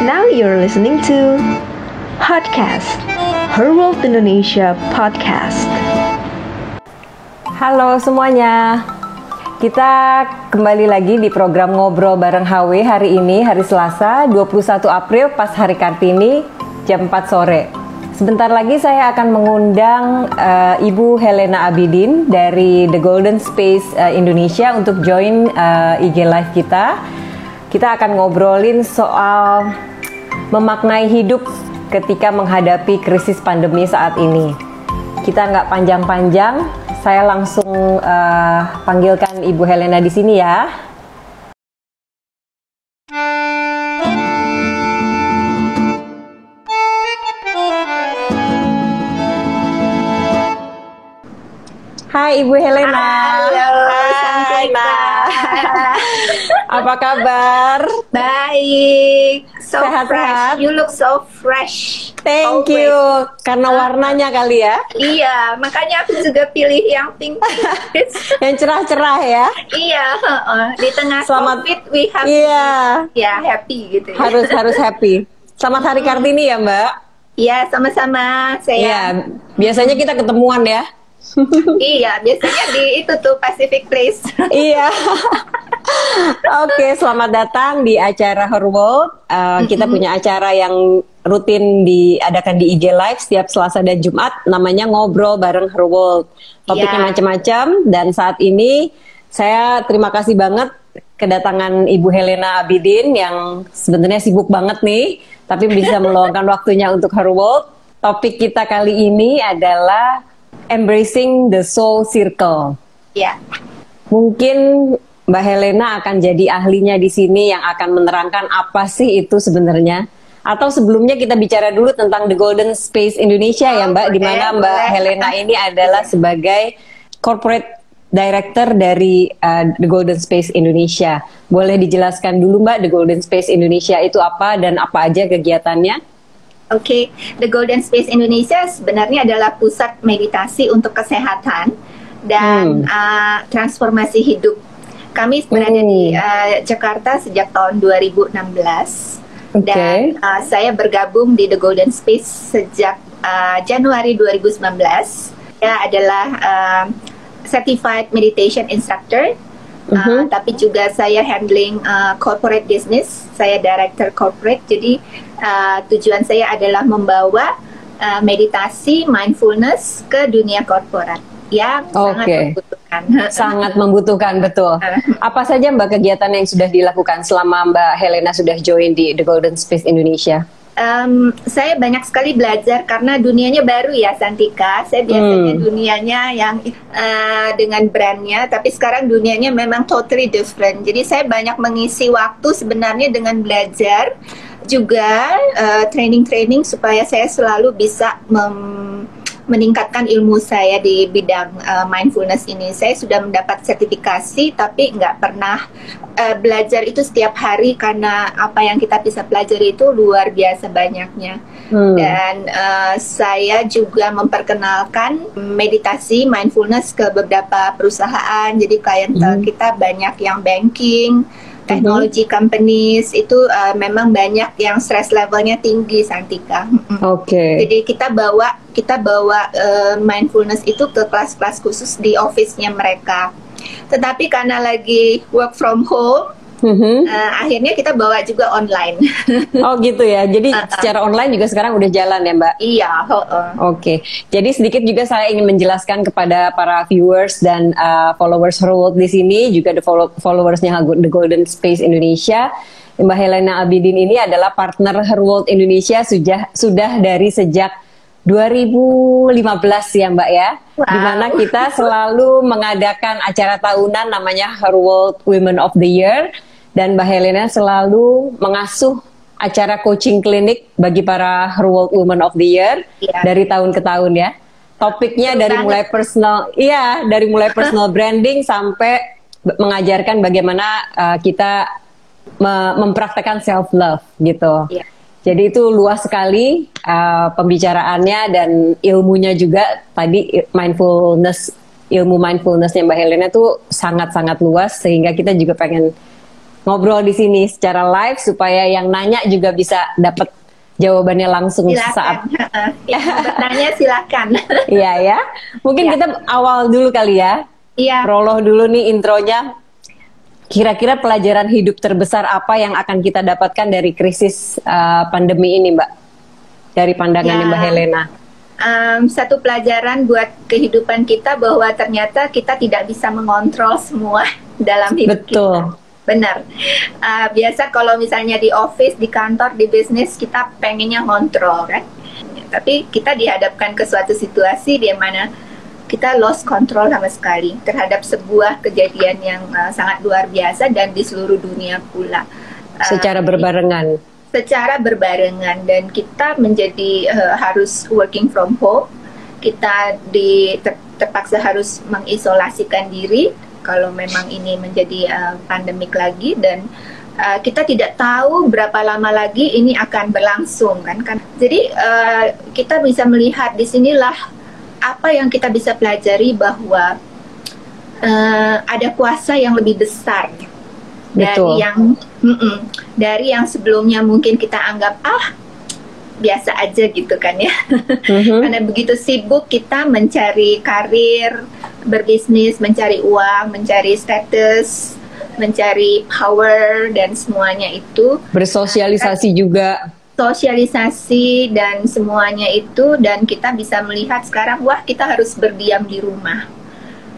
Now you're listening to Podcast Her World Indonesia Podcast. Halo semuanya. Kita kembali lagi di program Ngobrol bareng HW hari ini hari Selasa 21 April pas hari Kartini jam 4 sore. Sebentar lagi saya akan mengundang uh, Ibu Helena Abidin dari The Golden Space uh, Indonesia untuk join uh, IG live kita. Kita akan ngobrolin soal memaknai hidup ketika menghadapi krisis pandemi saat ini. Kita nggak panjang-panjang, saya langsung uh, panggilkan Ibu Helena di sini ya. Hai Ibu Helena. Halo, Hai, Mbak. Apa kabar? Baik, so Sehat-sehat? fresh. You look so fresh. Thank Always. you. Karena warnanya kali ya. Iya, makanya aku juga pilih yang pink. Yang cerah-cerah ya. iya, heeh. di tengah Selamat- COVID we have Iya. ya happy gitu ya. Harus harus happy. Selamat Hari Kartini ya, Mbak. Iya, sama-sama. Iya, Saya biasanya kita ketemuan ya. iya, biasanya di itu tuh Pacific Place. iya. Oke, selamat datang di acara Her World. Uh, kita punya acara yang rutin diadakan di IG Live setiap Selasa dan Jumat. Namanya Ngobrol bareng Her World. Topiknya Iya. macam-macam dan saat ini saya terima kasih banget kedatangan Ibu Helena Abidin yang sebenarnya sibuk banget nih, tapi bisa meluangkan waktunya untuk Her World. Topik kita kali ini adalah Embracing the Soul Circle. ya. Mungkin Mbak Helena akan jadi ahlinya di sini yang akan menerangkan apa sih itu sebenarnya. Atau sebelumnya kita bicara dulu tentang The Golden Space Indonesia ya Oh, Mbak, di mana Mbak boleh. Helena ini adalah sebagai corporate director dari uh, The Golden Space Indonesia. Boleh dijelaskan dulu Mbak, The Golden Space Indonesia itu apa dan apa aja kegiatannya? Oke, The Golden Space Indonesia sebenarnya adalah pusat meditasi untuk kesehatan dan uh, transformasi hidup. Kami berada di uh, Jakarta sejak tahun 2016 Oke. dan uh, saya bergabung di The Golden Space sejak uh, Januari 2019. Saya adalah uh, certified meditation instructor. Uh, tapi juga saya handling uh, corporate business, saya director corporate. Jadi uh, tujuan saya adalah membawa uh, meditasi mindfulness ke dunia korporat yang sangat Oke. membutuhkan. Sangat membutuhkan betul. Apa saja Mbak kegiatan yang sudah dilakukan selama Mbak Helena sudah join di The Golden Space Indonesia? Em, saya banyak sekali belajar karena dunianya baru ya Santika. Saya biasanya Hmm. dunianya yang eh, dengan brandnya, tapi sekarang dunianya memang totally different. Jadi saya banyak mengisi waktu sebenarnya dengan belajar juga eh, training-training supaya saya selalu bisa mem- meningkatkan ilmu saya di bidang eh, mindfulness ini. Saya sudah mendapat sertifikasi, tapi nggak pernah eh, belajar itu setiap hari karena apa yang kita bisa pelajari itu luar biasa banyaknya. Hmm. Dan eh, saya juga memperkenalkan meditasi mindfulness ke beberapa perusahaan. Jadi klientel Mhm. kita banyak yang banking, technology companies itu eh, memang banyak yang stress levelnya tinggi, Santika. Oke. Jadi kita bawa kita bawa eh, mindfulness itu ke kelas-kelas khusus di office-nya mereka. Tetapi karena lagi work from home, Mhm. eh, akhirnya kita bawa juga online. Oh gitu ya. Jadi Uh-uh. secara online juga sekarang udah jalan ya Mbak. iya, heeh. Oke. Jadi sedikit juga saya ingin menjelaskan kepada para viewers dan uh, followers World di sini juga the follow- followersnya The Golden Space Indonesia. Mbak Helena Abidin ini adalah partner Her World Indonesia sudah sudah dari sejak 2015 ya Mbak ya. Wow. Di mana kita selalu mengadakan acara tahunan namanya Her World Women of the Year dan Mbak Helena selalu mengasuh acara coaching klinik bagi para World Women of the Year Iya. dari tahun ke tahun ya. Topiknya Betul dari banget. mulai personal, iya dari mulai personal branding sampai mengajarkan bagaimana uh, kita me- mempraktekkan self love gitu. Iya. Jadi itu luas sekali uh, pembicaraannya dan ilmunya juga tadi mindfulness ilmu mindfulnessnya Mbak Helena tuh sangat-sangat luas sehingga kita juga pengen ngobrol di sini secara live supaya yang nanya juga bisa dapat jawabannya langsung silakan. saat ya, bertanya silakan. Iya ya. Mungkin Ya. kita awal dulu kali ya. Iya. Proloh dulu nih intronya. Kira-kira pelajaran hidup terbesar apa yang akan kita dapatkan dari krisis uh, pandemi ini, Mbak? Dari pandangannya Ya. Mbak Helena. Um, satu pelajaran buat kehidupan kita bahwa ternyata kita tidak bisa mengontrol semua dalam hidup kita. Benar. Uh, biasa kalau misalnya di office, di kantor, di bisnis kita pengennya kontrol kan. Tapi kita dihadapkan ke suatu situasi di mana kita lost control sama sekali terhadap sebuah kejadian yang uh, sangat luar biasa dan di seluruh dunia pula. Uh, Secara berbarengan. secara berbarengan dan kita menjadi uh, harus working from home kita di ter- terpaksa harus mengisolasikan diri kalau memang ini menjadi uh, pandemik lagi dan uh, kita tidak tahu berapa lama lagi ini akan berlangsung kan kan jadi uh, kita bisa melihat di sinilah apa yang kita bisa pelajari bahwa uh, ada kuasa yang lebih besar dari Betul. yang mm-mm, dari yang sebelumnya mungkin kita anggap ah biasa aja gitu kan ya Mhm. karena begitu sibuk kita mencari karir berbisnis mencari uang mencari status mencari power dan semuanya itu Bersosialisasi juga. sosialisasi dan semuanya itu dan kita bisa melihat sekarang wah kita harus berdiam di rumah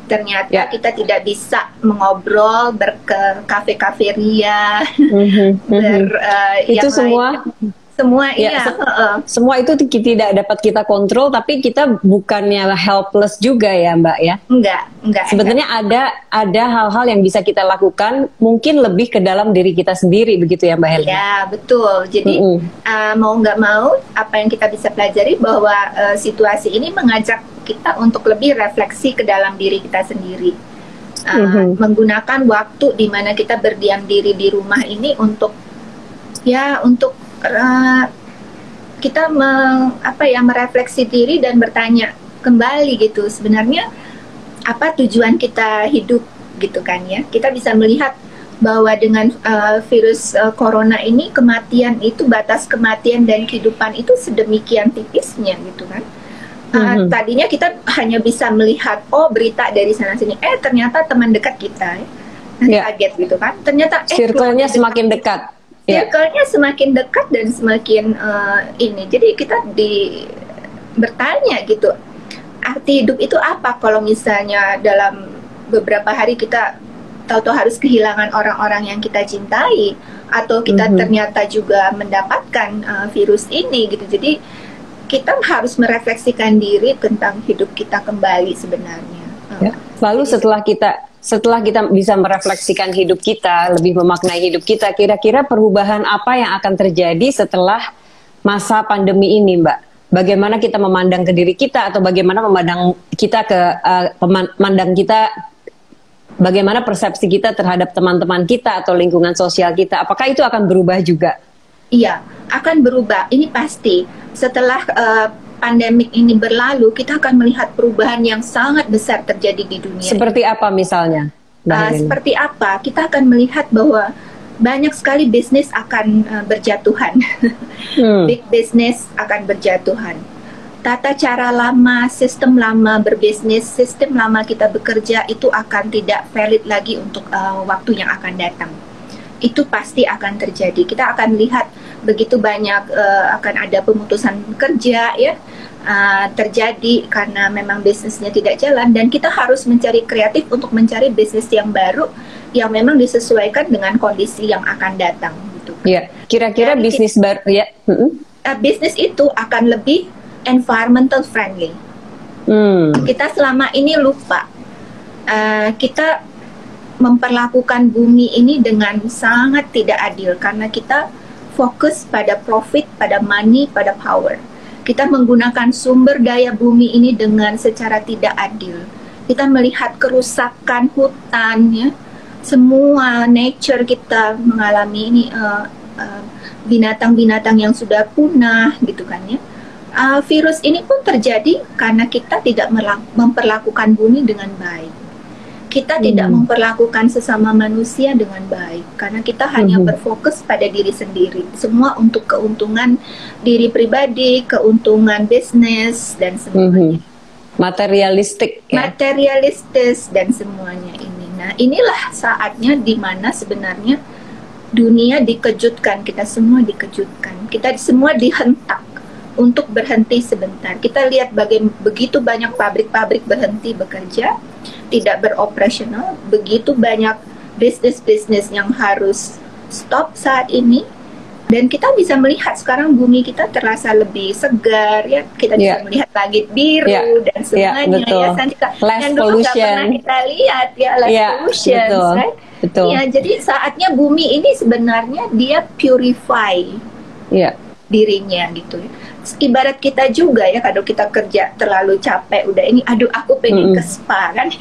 ternyata Ya. kita tidak bisa mengobrol berke kafe-kafe ria Mhm, mhm. ber eh, Itu semua lain. Semua Ya, iya se- semua itu ti- tidak dapat kita kontrol tapi kita bukannya helpless juga ya, Mbak ya. enggak enggak Sebenarnya ada ada hal-hal yang bisa kita lakukan mungkin lebih ke dalam diri kita sendiri begitu ya Mbak enggak. Helena. ya betul jadi Mm-mm. eh, mau nggak mau apa yang kita bisa pelajari bahwa eh, situasi ini mengajak kita untuk lebih refleksi ke dalam diri kita sendiri Eh, Mhm. menggunakan waktu di mana kita berdiam diri di rumah ini untuk ya untuk eh, kita meng, apa ya merefleksi diri dan bertanya kembali gitu sebenarnya apa tujuan kita hidup gitu kan ya kita bisa melihat bahwa dengan uh, virus uh, corona ini kematian itu batas kematian dan kehidupan itu sedemikian tipisnya gitu kan Uh, Mhm. tadinya kita hanya bisa melihat oh berita dari sana sini eh ternyata teman dekat kita ya Ya. kaget gitu kan ternyata eh Circle-nya semakin dekat. Ya. Circle-nya semakin dekat dan semakin eh, ini. Jadi kita di bertanya gitu, arti hidup itu apa kalau misalnya dalam beberapa hari kita tahu-tahu harus kehilangan orang-orang yang kita cintai atau kita Mhm. ternyata juga mendapatkan eh, virus ini gitu. Jadi kita harus merefleksikan diri tentang hidup kita kembali sebenarnya. Eh, Ya. Lalu setelah kita setelah kita bisa merefleksikan hidup kita, lebih memaknai hidup kita, kira-kira perubahan apa yang akan terjadi setelah masa pandemi ini, Mbak? Bagaimana kita memandang ke diri kita atau bagaimana memandang kita ke eh, memandang kita bagaimana persepsi kita terhadap teman-teman kita atau lingkungan sosial kita? Apakah itu akan berubah juga? Iya, akan berubah. Ini pasti. Setelah eh, pandemik ini berlalu, kita akan melihat perubahan yang sangat besar terjadi di dunia. Seperti apa misalnya? Uh, seperti apa? Kita akan melihat bahwa banyak sekali bisnis akan uh, berjatuhan. Hmm. Big business akan berjatuhan. Tata cara lama, sistem lama berbisnis, sistem lama kita bekerja itu akan tidak valid lagi untuk uh, waktu yang akan datang. Itu pasti akan terjadi. Kita akan lihat begitu banyak uh, akan ada pemutusan kerja ya uh, terjadi karena memang bisnisnya tidak jalan dan kita harus mencari kreatif untuk mencari bisnis yang baru yang memang disesuaikan dengan kondisi yang akan datang gitu. Ya, kira-kira bisnis baru ya. Uh, bisnis itu akan lebih environmental friendly. Hmm. Kita selama ini lupa uh, kita memperlakukan bumi ini dengan sangat tidak adil karena kita fokus pada profit, pada money, pada power. Kita menggunakan sumber daya bumi ini dengan secara tidak adil. Kita melihat kerusakan hutan ya. Semua nature kita mengalami ini uh, uh, binatang-binatang yang sudah punah gitu kan ya. Uh, virus ini pun terjadi karena kita tidak memperlakukan bumi dengan baik. Kita tidak memperlakukan sesama manusia dengan baik karena kita hanya Mhm. berfokus pada diri sendiri. Semua untuk keuntungan diri pribadi, keuntungan bisnis dan semuanya. Mhm. Materialistik ya. Materialistis dan semuanya ini. Nah, inilah saatnya di mana sebenarnya dunia dikejutkan, kita semua dikejutkan. Kita semua dihentak untuk berhenti sebentar. Kita lihat bagaimana begitu banyak pabrik-pabrik berhenti bekerja, tidak beroperasional, begitu banyak bisnis-bisnis yang harus stop saat ini. Dan kita bisa melihat sekarang bumi kita terasa lebih segar ya. Kita bisa Iya. melihat langit biru Iya. dan semuanya betul. ya. Sandika. Less yang dulu nggak pollution. pernah kita lihat ya less Iya, pollution, betul. right? Betul. Iya, jadi saatnya bumi ini sebenarnya dia purify Iya. dirinya gitu ya. Ibarat kita juga ya kalau kita kerja terlalu capek udah ini aduh aku pengen Mm-mm. ke spa kan.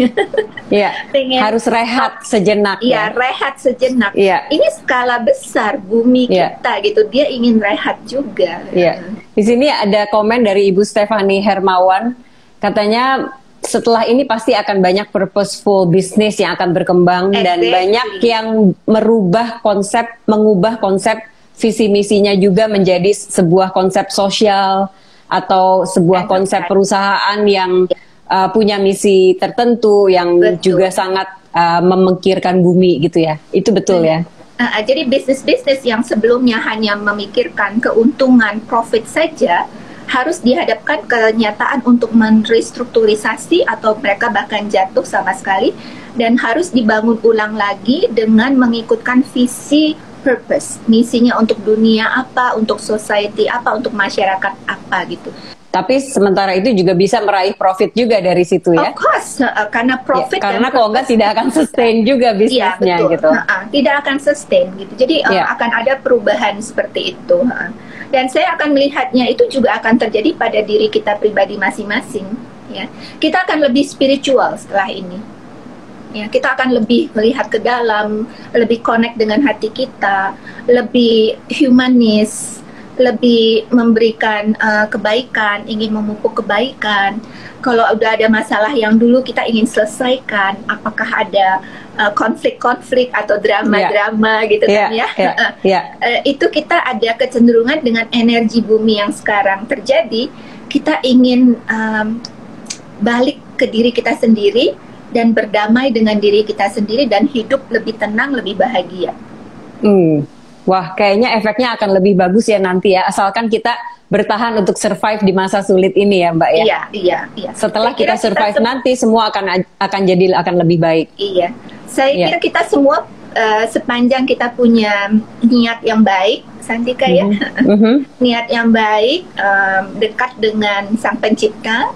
Iya. pengen Harus rehat sejenak Iya, ya. rehat sejenak. Iya. Ini skala besar bumi Iya. kita gitu. Dia ingin rehat juga. Iya. Di sini ada komen dari Ibu Stefani Hermawan. Katanya setelah ini pasti akan banyak purposeful bisnis yang akan berkembang dan Exactly. banyak yang merubah konsep, mengubah konsep visi misinya juga menjadi sebuah konsep sosial atau sebuah konsep perusahaan yang uh, punya misi tertentu yang Betul. juga sangat uh, memikirkan bumi gitu ya. Itu betul ya. Uh, jadi bisnis-bisnis yang sebelumnya hanya memikirkan keuntungan profit saja harus dihadapkan kenyataan untuk merestrukturisasi atau mereka bahkan jatuh sama sekali dan harus dibangun ulang lagi dengan mengikutkan visi purpose misinya untuk dunia apa untuk society apa untuk masyarakat apa gitu Tapi sementara itu juga bisa meraih profit juga dari situ ya. of course uh, karena Ya, profit karena dan kalau nggak tidak akan sustain juga Iya bisnisnya betul, gitu. Ha-ha, tidak akan sustain gitu. Jadi uh, Iya. akan ada perubahan seperti itu. ha. Dan saya akan melihatnya itu juga akan terjadi pada diri kita pribadi masing-masing. Ya, kita akan lebih spiritual setelah ini. Ya, kita akan lebih melihat ke dalam, lebih connect dengan hati kita, lebih humanis, lebih memberikan uh, kebaikan, ingin memupuk kebaikan. Kalau udah ada masalah yang dulu kita ingin selesaikan, apakah ada uh, konflik-konflik atau drama-drama gitu Iya, kan ya? iya, iya. Eh, itu kita ada kecenderungan dengan energi bumi yang sekarang terjadi, kita ingin um, balik ke diri kita sendiri dan berdamai dengan diri kita sendiri dan hidup lebih tenang, lebih bahagia. Hmm. Wah, kayaknya efeknya akan lebih bagus ya nanti ya, asalkan kita bertahan untuk survive di masa sulit ini ya, Mbak ya. Iya, iya, iya. Setelah kita survive sem- nanti, semua akan akan jadi akan lebih baik. Iya, saya Iya. kira kita semua eh, sepanjang kita punya niat yang baik, Santika ya, Mhm. niat yang baik, em, dekat dengan Sang Pencipta,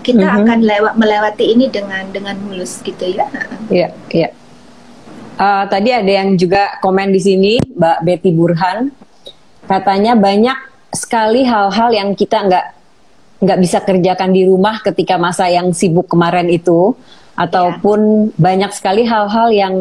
kita Mhm. akan lewat melewati ini dengan dengan mulus gitu ya. Iya, iya. Eh, tadi ada yang juga komen di sini, Mbak Betty Burhan, katanya banyak sekali hal-hal yang kita nggak nggak bisa kerjakan di rumah ketika masa yang sibuk kemarin itu, ataupun banyak sekali hal-hal yang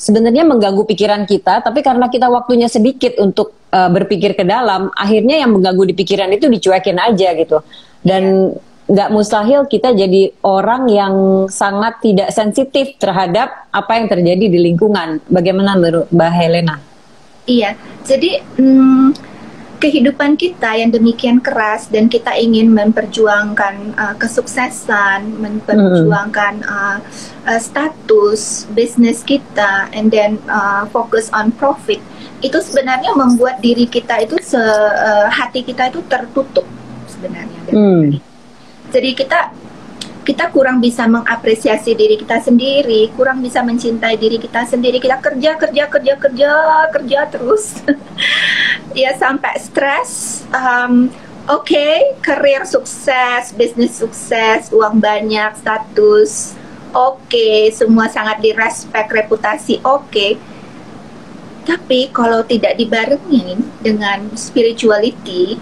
sebenarnya mengganggu pikiran kita, tapi karena kita waktunya sedikit untuk eh, berpikir ke dalam, akhirnya yang mengganggu di pikiran itu dicuekin aja gitu, dan nggak mustahil kita jadi orang yang sangat tidak sensitif terhadap apa yang terjadi di lingkungan. Bagaimana menurut Mbak Helena? Iya, jadi mm, kehidupan kita yang demikian keras dan kita ingin memperjuangkan uh, kesuksesan, memperjuangkan uh, uh, status bisnis kita, and then uh, focus on profit, itu sebenarnya membuat diri kita itu se, uh, hati kita itu tertutup sebenarnya. Hmm. Jadi kita kita kurang bisa mengapresiasi diri kita sendiri, kurang bisa mencintai diri kita sendiri. Kita kerja kerja kerja kerja kerja terus, ya sampai stres. Um, Oke, karir sukses, bisnis sukses, uang banyak, status, oke, semua sangat direspek, reputasi oke. Tapi kalau tidak dibarengi dengan spirituality,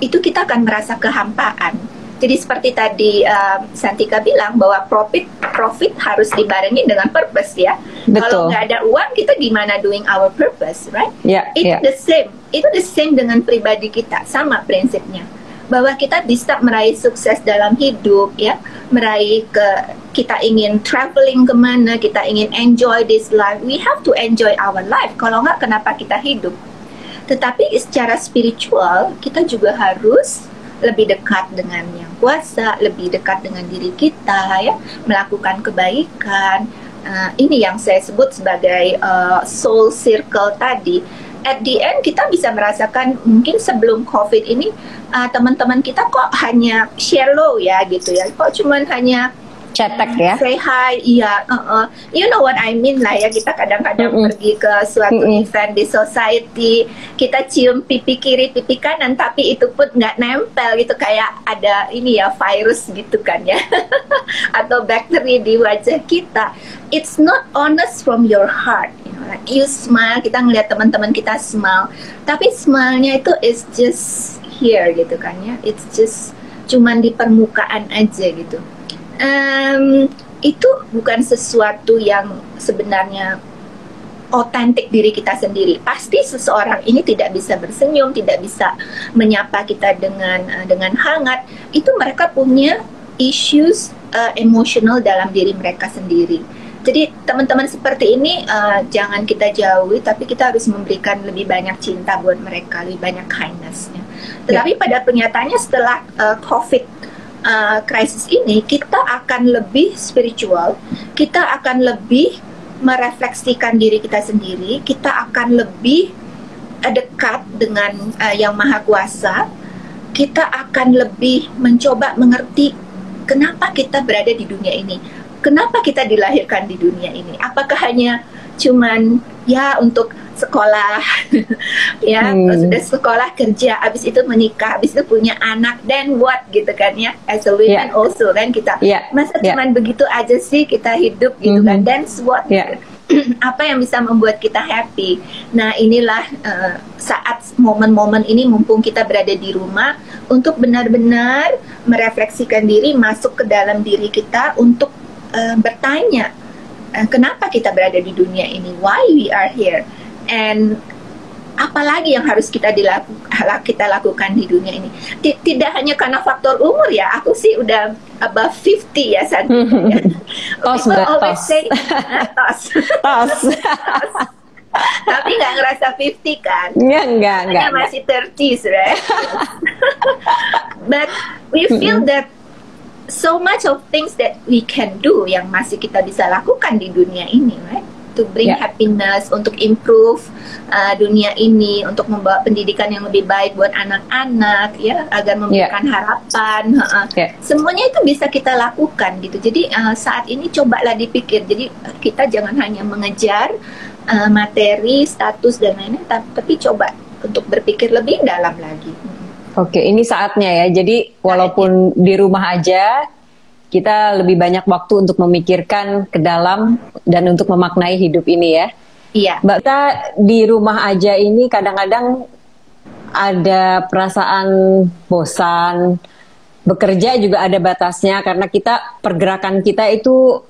itu kita akan merasa kehampaan. Jadi seperti tadi um, Santika bilang bahwa profit profit harus dibarengi dengan purpose ya. Kalau nggak ada uang kita gimana doing our purpose, right? Ya, Itu ya. the same. Itu the same dengan pribadi kita, sama prinsipnya. Bahwa kita bisa meraih sukses dalam hidup ya, meraih ke kita ingin traveling ke mana, kita ingin enjoy this life, we have to enjoy our life. Kalau nggak, kenapa kita hidup? Tetapi secara spiritual, kita juga harus lebih dekat dengan yang kuasa, lebih dekat dengan diri kita, ya, melakukan kebaikan. Uh, ini yang saya sebut sebagai uh, soul circle tadi at the end kita bisa merasakan mungkin sebelum COVID ini uh, teman-teman kita kok hanya share low ya gitu ya. Kok cuman hanya cetek ya. Say hi iya uh -uh. you know what I mean lah ya kita kadang-kadang mm -mm. pergi ke suatu mm -mm. event di society kita cium pipi kiri pipi kanan tapi itu pun nggak nempel gitu kayak ada ini ya virus gitu kan ya. Atau bakteri di wajah kita. It's not honest from your heart. You know like you smile kita ngelihat teman-teman kita smile. Tapi smile-nya itu is just here gitu kan ya. It's just cuman di permukaan aja gitu um, itu bukan sesuatu yang sebenarnya otentik diri kita sendiri. Pasti seseorang ini tidak bisa bersenyum, tidak bisa menyapa kita dengan uh, dengan hangat. Itu mereka punya issues uh, emosional dalam diri mereka sendiri. Jadi teman-teman seperti ini uh, jangan kita jauhi, tapi kita harus memberikan lebih banyak cinta buat mereka, lebih banyak kindnessnya. Tetapi ya. pada kenyataannya setelah uh, COVID uh, krisis ini kita akan lebih spiritual, kita akan lebih merefleksikan diri kita sendiri, kita akan lebih uh, dekat dengan uh, yang maha kuasa, kita akan lebih mencoba mengerti kenapa kita berada di dunia ini, kenapa kita dilahirkan di dunia ini, apakah hanya cuman ya untuk sekolah ya hmm. sudah sekolah kerja habis itu menikah habis itu punya anak dan what gitu kan ya as a woman yeah. also kan kita yeah. masa yeah. cuman begitu aja sih kita hidup gitu mm -hmm. kan dan what yeah. apa yang bisa membuat kita happy. Nah, inilah uh, saat momen-momen ini mumpung kita berada di rumah untuk benar-benar merefleksikan diri, masuk ke dalam diri kita untuk uh, bertanya, uh, kenapa kita berada di dunia ini? Why we are here? and apalagi yang harus kita dilaku, kita lakukan di dunia ini? Tidak hanya karena faktor umur ya. Aku sih udah above 50 ya saat ini tos always tos. say tos. Tos. Tapi nggak ngerasa 50 kan? Enggak, enggak, enggak. masih 30 right? But we feel that so much of things that we can do yang masih kita bisa lakukan di dunia ini right to bring yeah. happiness, untuk improve uh, dunia ini, untuk membawa pendidikan yang lebih baik buat anak-anak, ya, agar memberikan yeah. harapan. Uh, yeah. Semuanya itu bisa kita lakukan gitu. Jadi uh, saat ini cobalah dipikir. Jadi kita jangan hanya mengejar uh, materi, status dan lain-lain, tapi coba untuk berpikir lebih dalam lagi. Oke, ini saatnya ya. Jadi walaupun di rumah aja kita lebih banyak waktu untuk memikirkan ke dalam dan untuk memaknai hidup ini ya. Iya. Mbak kita di rumah aja ini kadang-kadang ada perasaan bosan, bekerja juga ada batasnya karena kita pergerakan kita itu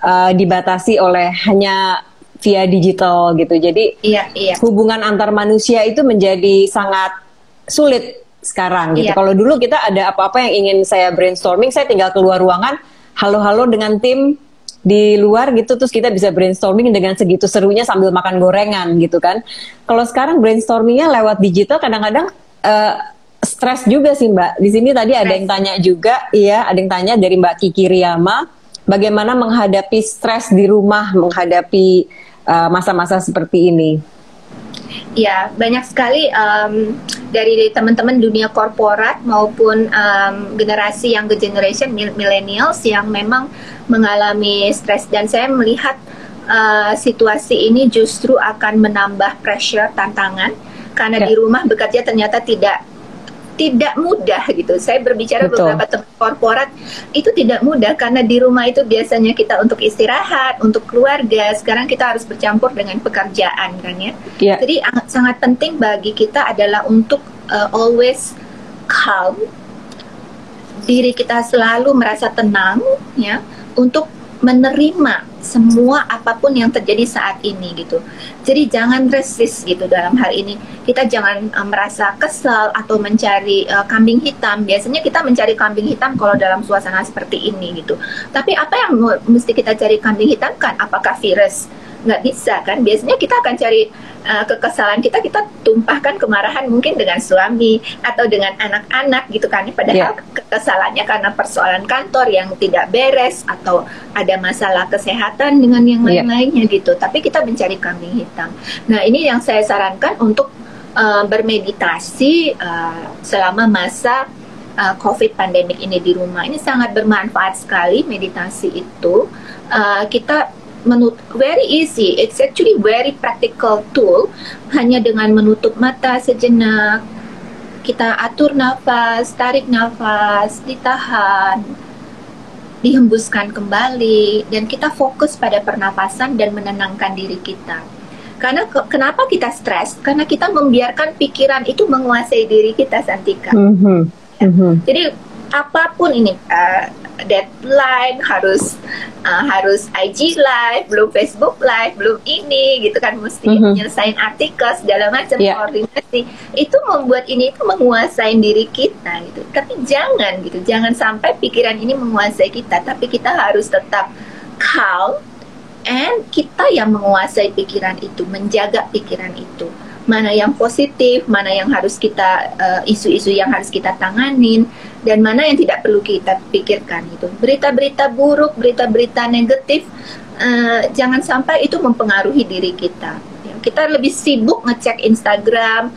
uh, dibatasi oleh hanya via digital gitu. Jadi iya, iya. hubungan antar manusia itu menjadi sangat sulit sekarang gitu. Iya. Kalau dulu kita ada apa-apa yang ingin saya brainstorming, saya tinggal keluar ruangan, halo-halo dengan tim di luar gitu terus kita bisa brainstorming dengan segitu serunya sambil makan gorengan gitu kan. Kalau sekarang brainstormingnya lewat digital kadang-kadang uh, stres juga sih Mbak. Di sini tadi ada yang tanya juga, iya ada yang tanya dari Mbak Kiki Riyama, bagaimana menghadapi stres di rumah, menghadapi eh, masa-masa uh, seperti ini. Ya, banyak sekali um, dari teman-teman dunia korporat maupun um, generasi yang ke generation millennials yang memang mengalami stres dan saya melihat uh, situasi ini justru akan menambah pressure tantangan karena ya. di rumah bekerja ternyata tidak tidak mudah gitu. Saya berbicara Betul. beberapa teman korporat itu tidak mudah karena di rumah itu biasanya kita untuk istirahat, untuk keluarga. Sekarang kita harus bercampur dengan pekerjaan kan ya. Yeah. Jadi sangat penting bagi kita adalah untuk uh, always calm. Diri kita selalu merasa tenang ya untuk menerima semua apa pun yang terjadi saat ini gitu. Jadi jangan resist gitu dalam hal ini. Kita jangan uh, merasa kesal atau mencari uh, kambing hitam. Biasanya kita mencari kambing hitam kalau dalam suasana seperti ini gitu. Tapi apa yang mesti kita cari kambing hitam kan? Apakah virus? Nggak bisa kan biasanya kita akan cari uh, kekesalan kita kita tumpahkan kemarahan mungkin dengan suami atau dengan anak-anak gitu kan padahal yeah. kekesalannya karena persoalan kantor yang tidak beres atau ada masalah kesehatan dengan yang iya. lain-lainnya yeah. gitu tapi kita mencari kambing hitam nah ini yang saya sarankan untuk uh, bermeditasi uh, selama masa uh, COVID pandemik ini di rumah ini sangat bermanfaat sekali meditasi itu uh, kita menut very easy. It's actually very practical tool. Hanya dengan menutup mata sejenak kita atur nafas tarik nafas ditahan dihembuskan kembali dan kita fokus pada pernapasan dan menenangkan diri kita. Karena ke, kenapa kita stres? Karena kita membiarkan pikiran itu menguasai diri kita Santika. Mm -hmm. Mm -hmm. jadi apa pun ini uh, deadline harus uh, harus IG live belum Facebook live belum ini gitu kan. Mesti mm -hmm. nyelesain artikel segala macam yeah. koordinasi. Itu membuat ini itu menguasai diri kita gitu. Tapi jangan gitu. Jangan sampai pikiran ini menguasai kita tapi kita harus tetap calm and kita yang menguasai pikiran itu menjaga pikiran itu. Mana yang positif, mana yang harus kita uh, isu-isu uh, yang harus kita tanganin dan mana yang tidak perlu kita pikirkan itu. Berita-berita buruk, berita-berita negatif uh, jangan sampai itu mempengaruhi diri kita. Ya, kita lebih sibuk ngecek Instagram,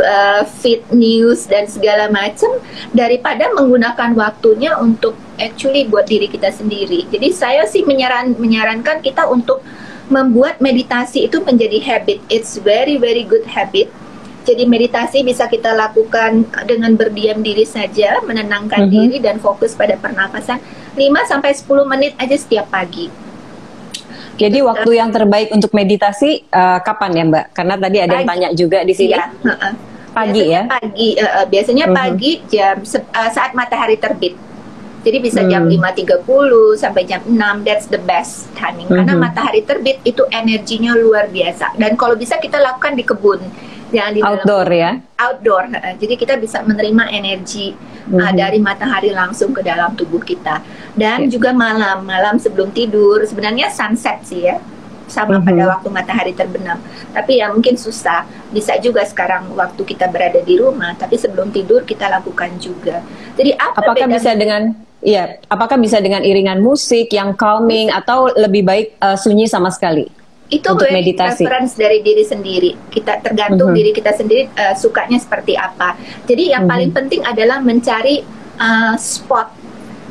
uh, feed news dan segala macam daripada menggunakan waktunya untuk actually buat diri kita sendiri. Jadi saya sih menyaran menyarankan kita untuk membuat meditasi itu menjadi habit. It's very very good habit. Jadi meditasi bisa kita lakukan dengan berdiam diri saja, menenangkan mm -hmm. diri dan fokus pada pernapasan 5 sampai 10 menit aja setiap pagi. Jadi gitu. waktu yang terbaik untuk meditasi uh, kapan ya Mbak? Karena tadi ada pagi. yang tanya juga di sini. Ya, uh -uh. Pagi biasanya ya? Pagi, uh, biasanya mm -hmm. pagi jam uh, saat matahari terbit. Jadi bisa hmm. jam 5.30 sampai jam 6 that's the best timing hmm. karena matahari terbit itu energinya luar biasa. Dan kalau bisa kita lakukan di kebun. Jangan di outdoor dalam, ya. Outdoor. Jadi kita bisa menerima energi hmm. uh, dari matahari langsung ke dalam tubuh kita. Dan yeah. juga malam, malam sebelum tidur sebenarnya sunset sih ya sama mm-hmm. pada waktu matahari terbenam. Tapi ya mungkin susah. Bisa juga sekarang waktu kita berada di rumah, tapi sebelum tidur kita lakukan juga. Jadi apa Apakah bisa dengan Iya, apakah bisa dengan iringan musik yang calming atau lebih baik uh, sunyi sama sekali? Itu untuk meditasi. preference dari diri sendiri. Kita tergantung mm -hmm. diri kita sendiri uh, sukanya seperti apa. Jadi yang mm -hmm. paling penting adalah mencari uh, spot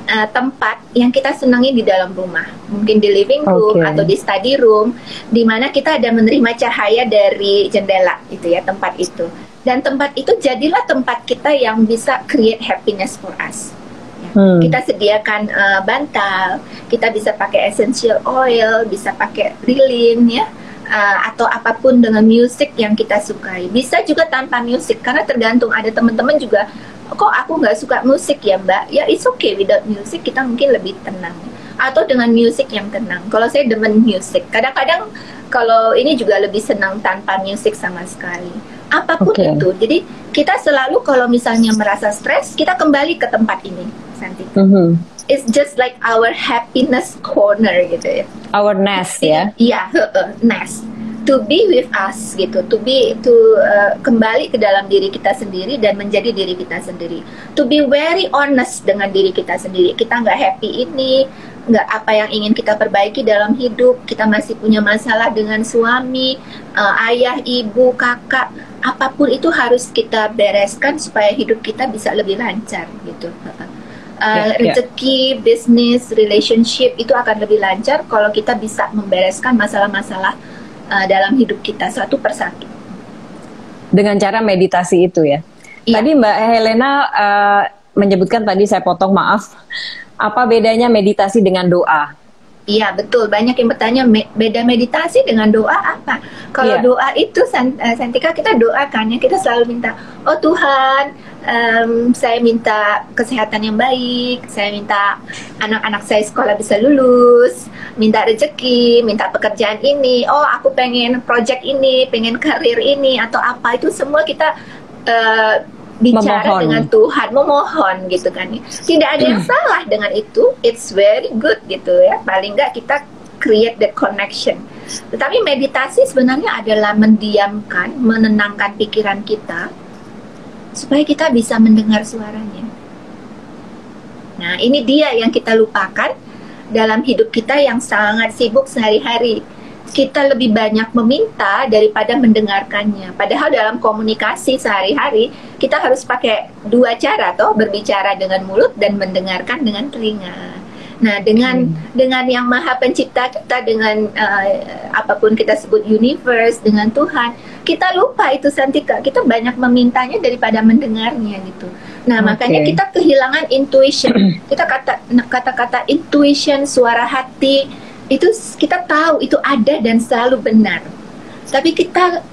uh, tempat yang kita senangi di dalam rumah. Mungkin di living room okay. atau di study room di mana kita ada menerima cahaya dari jendela itu ya, tempat itu. Dan tempat itu jadilah tempat kita yang bisa create happiness for us Hmm. Kita sediakan uh, bantal, kita bisa pakai essential oil, bisa pakai lilin ya. Uh, atau apa pun dengan musik yang kita sukai. Bisa juga tanpa musik karena tergantung ada teman-teman juga kok aku nggak suka musik ya mbak ya it's okay without music kita mungkin lebih tenang atau dengan musik yang tenang kalau saya demen musik kadang-kadang kalau ini juga lebih senang tanpa musik sama sekali apa pun okay. itu jadi kita selalu kalau misalnya merasa stres kita kembali ke tempat ini Santika. Mm -hmm. It's just like our happiness corner gitu ya. Our nest ya. Iya, yeah, nest. To be with us gitu, to be to uh, kembali ke dalam diri kita sendiri dan menjadi diri kita sendiri. To be very honest dengan diri kita sendiri. Kita nggak happy ini, nggak apa yang ingin kita perbaiki dalam hidup. Kita masih punya masalah dengan suami, uh, ayah, ibu, kakak. Apa pun itu harus kita bereskan supaya hidup kita bisa lebih lancar gitu uh, yeah, ya. rezeki, yeah. bisnis, relationship itu akan lebih lancar kalau kita bisa membereskan masalah-masalah uh, dalam hidup kita satu persatu. Dengan cara meditasi itu ya. Yeah. Tadi Mbak Helena uh, menyebutkan tadi saya potong maaf, apa bedanya meditasi dengan doa? Iya betul banyak yang bertanya me beda meditasi dengan doa apa? Kalau Iya. doa itu eh, Santika kita doakan ya kita selalu minta oh Tuhan em, saya minta kesehatan yang baik, saya minta anak-anak saya sekolah bisa lulus, minta rezeki, minta pekerjaan ini, oh aku pengen project ini, pengen karir ini atau apa itu semua kita eh, bicara Memohon. dengan Tuhan, memohon gitu kan. Tidak ada yang salah dengan itu. It's very good gitu ya. Paling nggak kita create that connection. Tetapi meditasi sebenarnya adalah mendiamkan, menenangkan pikiran kita supaya kita bisa mendengar suaranya. Nah, ini dia yang kita lupakan dalam hidup kita yang sangat sibuk sehari-hari. Kita lebih banyak meminta daripada mendengarkannya. Padahal dalam komunikasi sehari-hari kita harus pakai dua cara toh, berbicara dengan mulut dan mendengarkan dengan telinga. Nah, dengan dengan yang Maha Pencipta kita dengan eh, apa pun kita sebut universe dengan Tuhan, kita lupa itu Santika. Kita banyak memintanya daripada mendengarnya gitu. Nah, Oke. makanya kita kehilangan intuition. kita kata kata-kata intuition, suara hati itu kita tahu itu ada dan selalu benar. Tapi kita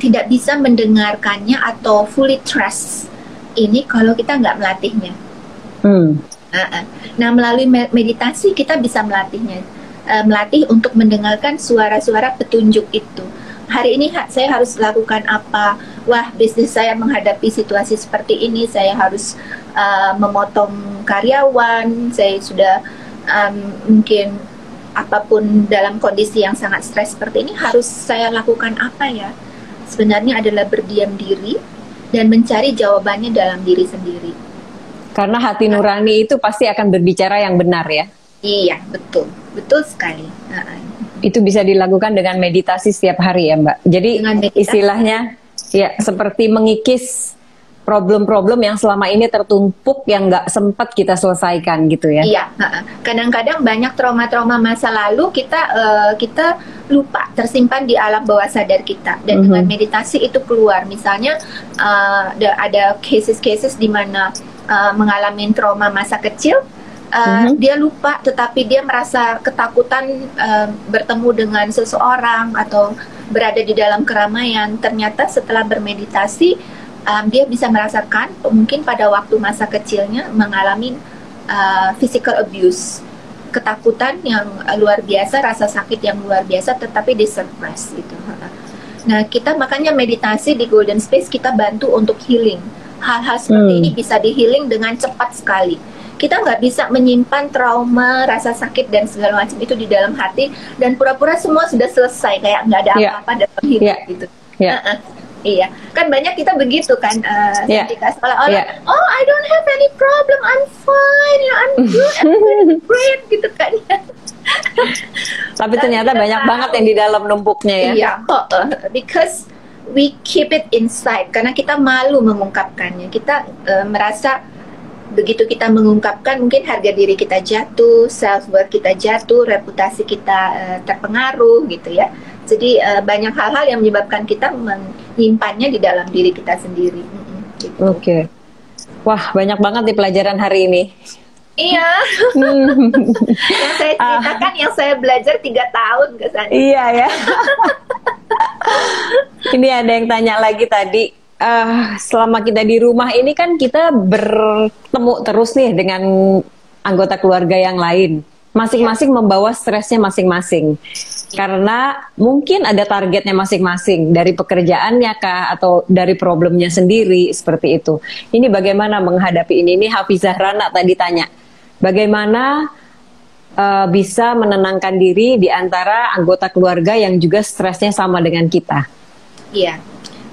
tidak bisa mendengarkannya atau fully trust ini kalau kita nggak melatihnya. Hmm. Ah, ah. Nah, melalui me- meditasi kita bisa melatihnya, Eh, melatih untuk mendengarkan suara-suara petunjuk itu. Hari ini ha- saya harus lakukan apa? Wah, bisnis saya menghadapi situasi seperti ini. Saya harus uh, memotong karyawan. Saya sudah um, mungkin apa pun dalam kondisi yang sangat stres seperti ini harus saya lakukan apa ya? Sebenarnya adalah berdiam diri dan mencari jawabannya dalam diri sendiri. Karena hati nurani itu pasti akan berbicara yang benar ya. Iya, betul. Betul sekali. Itu bisa dilakukan dengan meditasi setiap hari ya, Mbak. Jadi istilahnya ya seperti mengikis problem-problem yang selama ini tertumpuk yang nggak sempat kita selesaikan gitu ya. Iya, kadang-kadang banyak trauma-trauma masa lalu kita eh, kita lupa tersimpan di alam bawah sadar kita dan Mhm. dengan meditasi itu keluar. Misalnya eh, ada ada cases-cases di mana eh, mengalami trauma masa kecil, eh, Mhm. dia lupa, tetapi dia merasa ketakutan eh, bertemu dengan seseorang atau berada di dalam keramaian. Ternyata setelah bermeditasi um, dia bisa merasakan mungkin pada waktu masa kecilnya mengalami uh, physical abuse, ketakutan yang luar biasa, rasa sakit yang luar biasa, tetapi disuppress gitu. Nah kita makanya meditasi di Golden Space kita bantu untuk healing. Hal-hal seperti Hmm. ini bisa di healing dengan cepat sekali. Kita nggak bisa menyimpan trauma, rasa sakit dan segala macam itu di dalam hati dan pura-pura semua sudah selesai kayak nggak ada Iya. apa-apa dalam hidup Iya. gitu. Ya. Heeh. Iya, kan banyak kita begitu kan, uh, Iya. Santika seolah-olah, Iya. oh I don't have any problem, I'm fine, you know, I'm good, I'm great gitu kan. Tapi ternyata banyak tahu. banget yang di dalam numpuknya ya. Iya, oh, uh, because we keep it inside karena kita malu mengungkapkannya. Kita uh, merasa begitu kita mengungkapkan mungkin harga diri kita jatuh, self worth kita jatuh, reputasi kita uh, terpengaruh gitu ya. Jadi uh, banyak hal-hal yang menyebabkan kita menyimpannya di dalam diri kita sendiri. Mm-mm, gitu. Oke. Wah, banyak banget di pelajaran hari ini. Iya, Hmm. yang saya ceritakan, yang saya belajar tiga tahun ke sana. Iya ya. ini ada yang tanya lagi tadi. eh, selama kita di rumah ini kan kita bertemu terus nih dengan anggota keluarga yang lain. Masing-masing membawa stresnya masing-masing. Karena mungkin ada targetnya masing-masing dari pekerjaannya kah atau dari problemnya sendiri seperti itu. Ini bagaimana menghadapi ini? Ini Hafizah Rana tadi tanya. Bagaimana eh, bisa menenangkan diri di antara anggota keluarga yang juga stresnya sama dengan kita. Iya,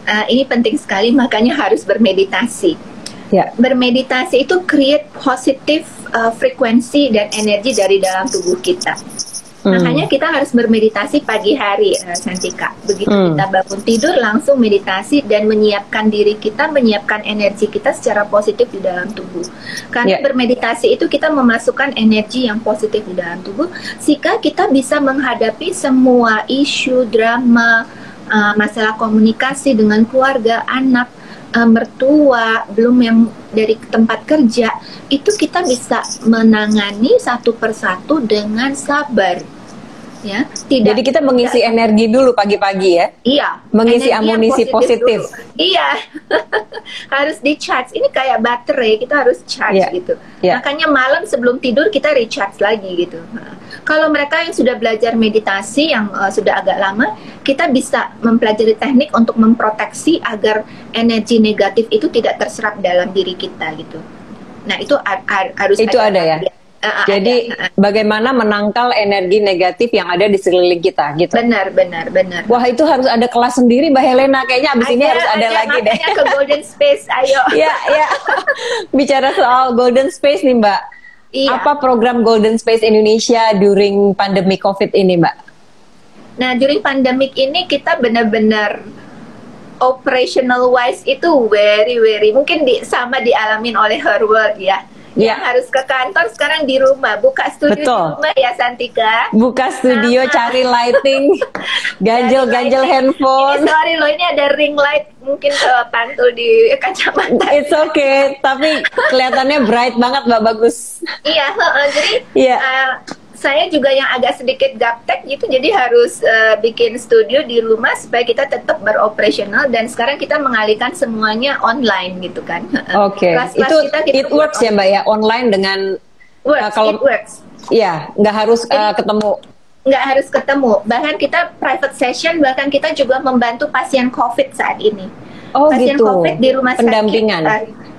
Uh, ini penting sekali, makanya harus bermeditasi. Ya, Bermeditasi itu create positif uh, frekuensi dan energi dari dalam tubuh kita. Hmm. Makanya kita harus bermeditasi pagi hari, uh, Santika. Begitu Hmm. kita bangun tidur langsung meditasi dan menyiapkan diri kita, menyiapkan energi kita secara positif di dalam tubuh. Karena bermeditasi itu kita memasukkan energi yang positif di dalam tubuh, sehingga kita bisa menghadapi semua isu, drama, uh, masalah komunikasi dengan keluarga, anak uh, mertua, belum yang dari tempat kerja, itu kita bisa menangani satu persatu dengan sabar. Ya, tidak. Jadi kita mengisi tidak, energi dulu pagi-pagi ya? Iya. Mengisi amunisi positif. positif. Iya, harus di charge. Ini kayak baterai, kita harus charge yeah. gitu. Yeah. Makanya malam sebelum tidur kita recharge lagi gitu. Nah, kalau mereka yang sudah belajar meditasi yang uh, sudah agak lama, kita bisa mempelajari teknik untuk memproteksi agar energi negatif itu tidak terserap dalam diri kita gitu. Nah itu harus itu ada, ada ya. Jadi ada. bagaimana menangkal energi negatif yang ada di sekeliling kita gitu. Benar, benar, benar. Wah, itu harus ada kelas sendiri Mbak Helena. Kayaknya abis ada, ini harus ada, ada lagi deh. ke Golden Space, ayo. ya, ya. Bicara soal Golden Space nih, Mbak. Iya. Apa program Golden Space Indonesia during pandemi Covid ini, Mbak? Nah, during pandemic ini kita benar-benar operational wise itu very very mungkin di, sama dialamin oleh her world ya Ya. Yang harus ke kantor sekarang di rumah, buka studio Betul. di rumah ya Santika. Buka studio, Sama. cari lighting, ganjel-ganjel handphone. Ini sorry loh, ini ada ring light mungkin ke pantul di kacamata. It's okay, tapi kelihatannya bright banget, Mbak bagus. Iya, uh, jadi yeah. uh, saya juga yang agak sedikit gaptek gitu jadi harus uh, bikin studio di rumah supaya kita tetap beroperasional dan sekarang kita mengalihkan semuanya online gitu kan. Oke. Okay. itu kita, kita it works ya Mbak ya online dengan works, uh, kalau it works. Iya, nggak harus uh, ketemu nggak harus ketemu. Bahkan kita private session, bahkan kita juga membantu pasien COVID saat ini. Oh pasien gitu. COVID di rumah sakit. Pendampingan.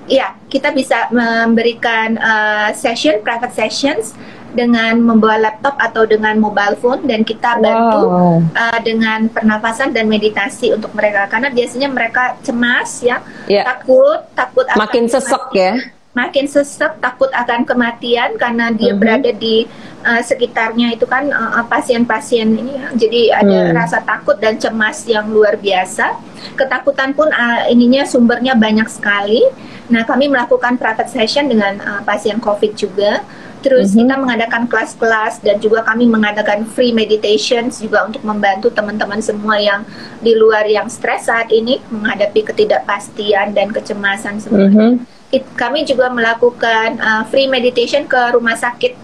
Iya, kita bisa memberikan uh, session, private sessions dengan membawa laptop atau dengan mobile phone dan kita bantu wow. uh, dengan pernafasan dan meditasi untuk mereka karena biasanya mereka cemas ya yeah. takut takut makin sesek ya makin sesek takut akan kematian karena dia mm -hmm. berada di uh, sekitarnya itu kan pasien eh, pasien-pasien ini ya jadi ada mm. rasa takut dan cemas yang luar biasa ketakutan pun uh, ininya sumbernya banyak sekali nah kami melakukan private session dengan uh, pasien covid juga Terus mm-hmm. kita mengadakan kelas-kelas dan juga kami mengadakan free meditations juga untuk membantu teman-teman semua yang di luar yang stres saat ini menghadapi ketidakpastian dan kecemasan semua. Mm-hmm. It, kami juga melakukan uh, free meditation ke rumah sakit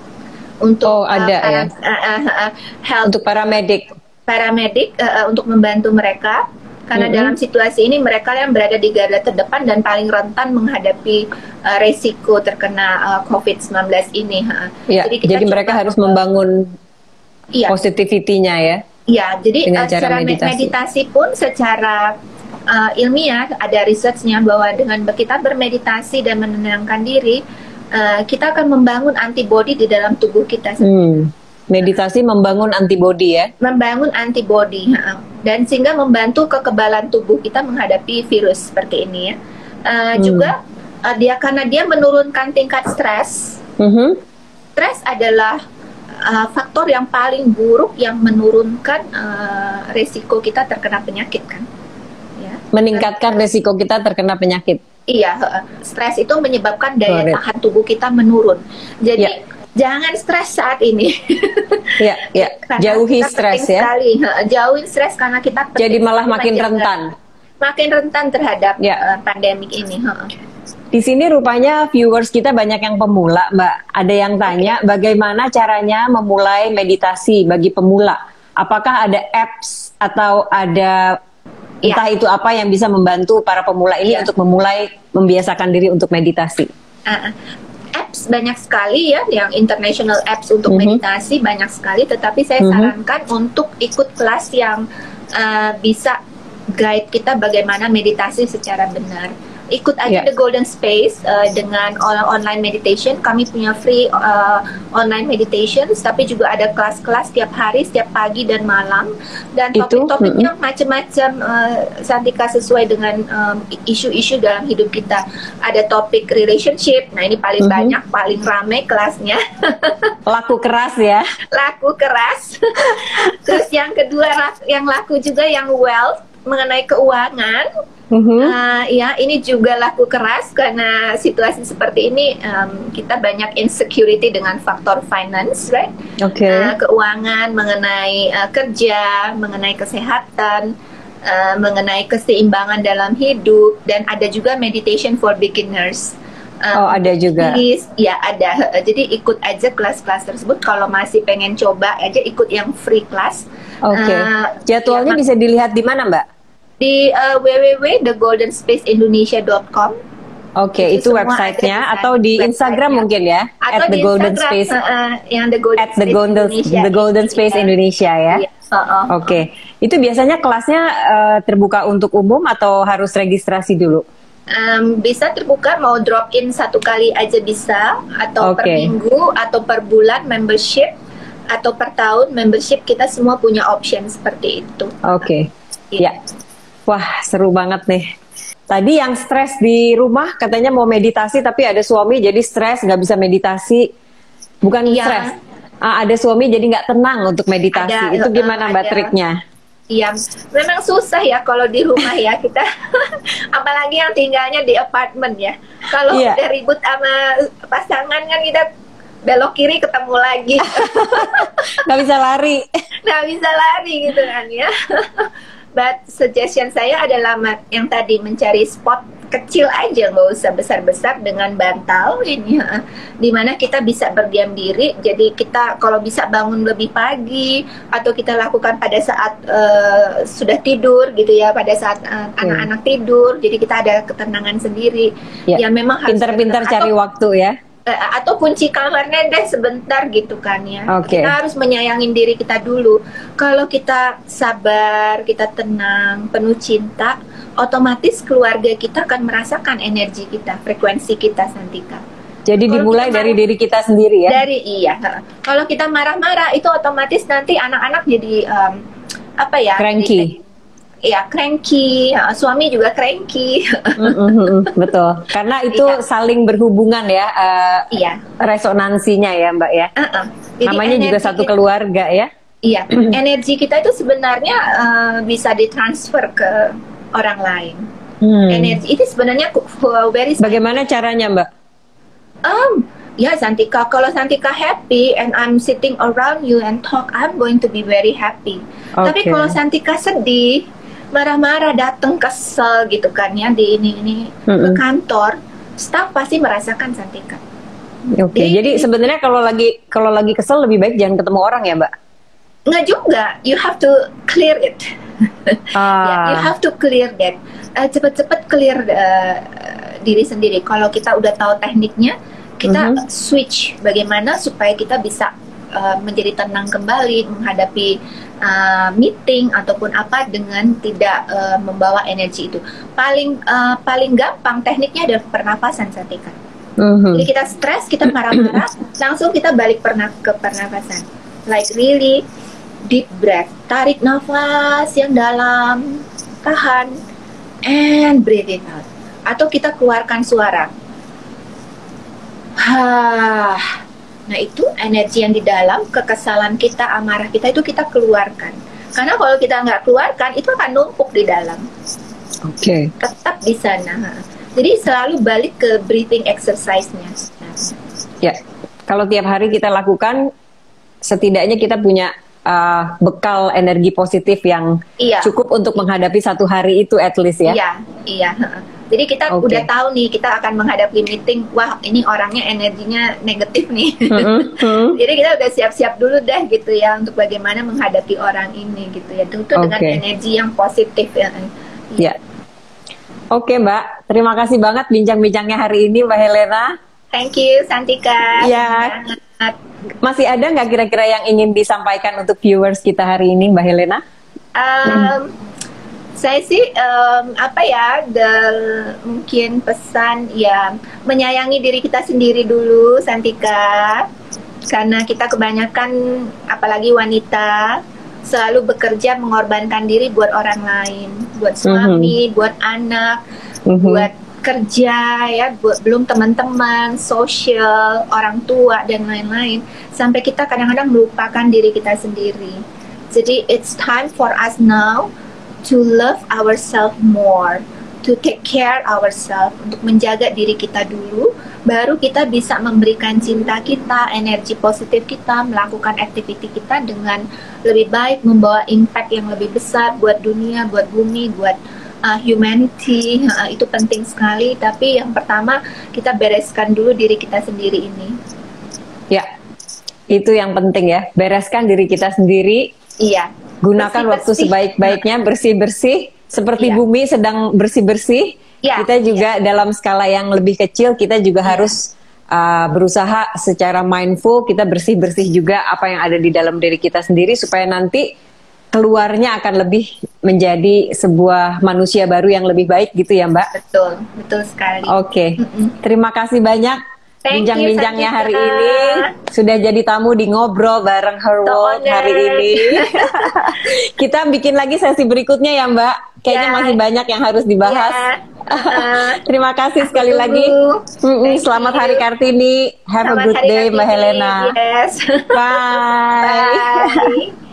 untuk oh, ada uh, ya. Uh, uh, uh, health untuk paramedik paramedik uh, uh, untuk membantu mereka karena mm-hmm. dalam situasi ini mereka yang berada di garda terdepan dan paling rentan menghadapi uh, resiko terkena uh, COVID-19 ini. Ya, jadi, jadi mereka harus membangun ya. positivity-nya ya. Iya, jadi uh, secara meditasi. meditasi pun secara uh, ilmiah ada researchnya bahwa dengan kita bermeditasi dan menenangkan diri, uh, kita akan membangun antibodi di dalam tubuh kita. Hmm. Meditasi membangun antibodi ya? Membangun antibodi dan sehingga membantu kekebalan tubuh kita menghadapi virus seperti ini ya. Uh, hmm. Juga uh, dia karena dia menurunkan tingkat stres. Mm-hmm. Stres adalah uh, faktor yang paling buruk yang menurunkan uh, resiko kita terkena penyakit kan. Ya. Meningkatkan resiko kita terkena penyakit. Iya, stres itu menyebabkan daya tahan tubuh kita menurun. Jadi ya jangan stres saat ini. ya, ya. Jauhi stres ya. Sekali. Jauhin stres karena kita jadi malah makin rentan. Makin rentan terhadap ya. uh, pandemik ini. Di sini rupanya viewers kita banyak yang pemula, Mbak. Ada yang tanya okay. bagaimana caranya memulai meditasi bagi pemula. Apakah ada apps atau ada ya. entah itu apa yang bisa membantu para pemula ini ya. untuk memulai membiasakan diri untuk meditasi? Uh, apps banyak sekali ya, yang international apps untuk mm -hmm. meditasi banyak sekali. Tetapi saya mm -hmm. sarankan untuk ikut kelas yang uh, bisa guide kita bagaimana meditasi secara benar ikut aja yeah. the Golden Space uh, dengan online meditation. Kami punya free uh, online meditation, tapi juga ada kelas-kelas setiap hari, setiap pagi dan malam. Dan topik-topiknya mm -hmm. macam-macam, uh, Santika sesuai dengan isu-isu um, dalam hidup kita. Ada topik relationship, nah ini paling mm -hmm. banyak, paling ramai kelasnya. laku keras ya? Laku keras. Terus yang kedua, yang laku juga yang wealth mengenai keuangan Uh-huh. Uh, ya, ini juga laku keras karena situasi seperti ini um, kita banyak insecurity dengan faktor finance, right? Okay. Uh, keuangan mengenai uh, kerja, mengenai kesehatan. uh, mengenai keseimbangan dalam hidup dan ada juga meditation for beginners. Um, oh ada juga. Jadi, ya ada. Jadi ikut aja kelas-kelas tersebut. Kalau masih pengen coba aja ikut yang free class. Oke. Okay. Uh, Jadwalnya ya, bisa dilihat di mana, Mbak? Di uh, www.thegoldenspaceindonesia.com. Oke, okay, itu, itu websitenya atau di Instagram mungkin ya? Atau at the Golden Space. Uh, yang the Golden at the Golden Indonesia. The Golden Space yeah. Indonesia ya. Yeah. Uh, uh, Oke, okay. itu biasanya kelasnya uh, terbuka untuk umum atau harus registrasi dulu? Um, bisa terbuka mau drop in satu kali aja bisa atau okay. per minggu atau per bulan membership atau per tahun membership kita semua punya option seperti itu. Oke. Okay. Yeah. Wah, seru banget nih. Tadi yang stres di rumah katanya mau meditasi tapi ada suami jadi stres nggak bisa meditasi. Bukan ya. stres. Ah, ada suami jadi nggak tenang untuk meditasi. Ada, Itu gimana mbak triknya? Iya, memang susah ya kalau di rumah ya kita, apalagi yang tinggalnya di apartemen ya. Kalau yeah. udah ribut sama pasangan kan kita belok kiri ketemu lagi, nggak bisa lari, nggak bisa lari gitu kan ya. But suggestion saya adalah yang tadi mencari spot kecil aja nggak usah besar-besar dengan bantal ini ya. di mana kita bisa berdiam diri. Jadi kita kalau bisa bangun lebih pagi atau kita lakukan pada saat uh, sudah tidur gitu ya pada saat uh, anak-anak tidur jadi kita ada ketenangan sendiri. Ya, ya memang pintar-pintar cari waktu ya. uh, atau kunci kamarnya deh sebentar gitu kan ya. Okay. Kita harus menyayangin diri kita dulu. Kalau kita sabar, kita tenang, penuh cinta, otomatis keluarga kita akan merasakan energi kita, frekuensi kita Santika. Jadi Kalau dimulai dari diri kita sendiri ya. Dari iya. Kalau kita marah-marah itu otomatis nanti anak-anak jadi um, apa ya? Cranky ya cranky, suami juga cranky. mm-hmm, betul, karena itu iya. saling berhubungan ya, uh, iya. resonansinya ya Mbak ya. Uh-uh. Jadi Namanya juga satu keluarga ya. Iya, energi kita itu sebenarnya uh, bisa ditransfer ke orang lain. Hmm. Energi itu sebenarnya very. Bagaimana caranya Mbak? Um, ya Santika, kalau Santika happy and I'm sitting around you and talk, I'm going to be very happy. Okay. Tapi kalau Santika sedih, marah-marah datang kesel gitu kan ya di ini ini mm-hmm. ke kantor staff pasti merasakan Santika. Oke, okay. jadi, jadi sebenarnya kalau lagi kalau lagi kesel lebih baik jangan ketemu orang ya, Mbak? Nggak juga, you have to clear it. ah. yeah, you have to clear that. Uh, cepet-cepet clear uh, diri sendiri. Kalau kita udah tahu tekniknya, kita mm-hmm. switch bagaimana supaya kita bisa uh, menjadi tenang kembali menghadapi uh, meeting ataupun apa dengan tidak uh, membawa energi itu. Paling uh, paling gampang tekniknya adalah pernapasan Satika. Uh-huh. Jadi kita stres, kita marah-marah, langsung kita balik pernah ke pernapasan. Like really deep breath, tarik nafas yang dalam, tahan, and breathe it out. Atau kita keluarkan suara. Hah, Nah itu energi yang di dalam kekesalan kita, amarah kita itu kita keluarkan. Karena kalau kita nggak keluarkan itu akan numpuk di dalam. Oke. Okay. Tetap di sana. Jadi selalu balik ke breathing exercise-nya. Ya, kalau tiap hari kita lakukan, setidaknya kita punya uh, bekal energi positif yang iya. cukup untuk menghadapi satu hari itu at least ya. Iya, iya. Jadi kita okay. udah tahu nih kita akan menghadapi meeting, wah ini orangnya energinya negatif nih. Mm-hmm. Jadi kita udah siap-siap dulu deh gitu ya untuk bagaimana menghadapi orang ini gitu ya. Itu okay. dengan energi yang positif ya. Ya. Oke okay, Mbak, terima kasih banget bincang-bincangnya hari ini Mbak Helena. Thank you Santika. Ya. Masih ada nggak kira-kira yang ingin disampaikan untuk viewers kita hari ini Mbak Helena? Um, hmm saya sih um, apa ya the, mungkin pesan ya menyayangi diri kita sendiri dulu Santika karena kita kebanyakan apalagi wanita selalu bekerja mengorbankan diri buat orang lain buat suami mm -hmm. buat anak mm -hmm. buat kerja ya buat belum teman-teman sosial orang tua dan lain-lain sampai kita kadang-kadang melupakan diri kita sendiri jadi it's time for us now to love ourselves more, to take care ourselves untuk menjaga diri kita dulu baru kita bisa memberikan cinta kita energi positif kita melakukan aktiviti kita dengan lebih baik membawa impact yang lebih besar buat dunia buat bumi buat uh, humanity. Uh, itu penting sekali. Tapi yang pertama kita bereskan dulu diri kita sendiri ini. Ya itu yang penting ya. Bereskan diri kita sendiri. Iya gunakan bersih, waktu sebaik-baiknya bersih-bersih seperti iya. bumi sedang bersih-bersih ya, kita juga ya. dalam skala yang lebih kecil kita juga ya. harus uh, berusaha secara mindful kita bersih-bersih juga apa yang ada di dalam diri kita sendiri supaya nanti keluarnya akan lebih menjadi sebuah manusia baru yang lebih baik gitu ya Mbak. Betul, betul sekali. Oke, okay. mm -mm. terima kasih banyak bincang-bincangnya hari ini sudah jadi tamu di ngobrol bareng Her World hari ini. Kita bikin lagi sesi berikutnya ya Mbak. Kayaknya yeah. masih banyak yang harus dibahas. Yeah. Uh, Terima kasih sekali lagi. Selamat you. Hari Kartini. Have Selamat a good day Mbak Helena. Yes. Bye. Bye.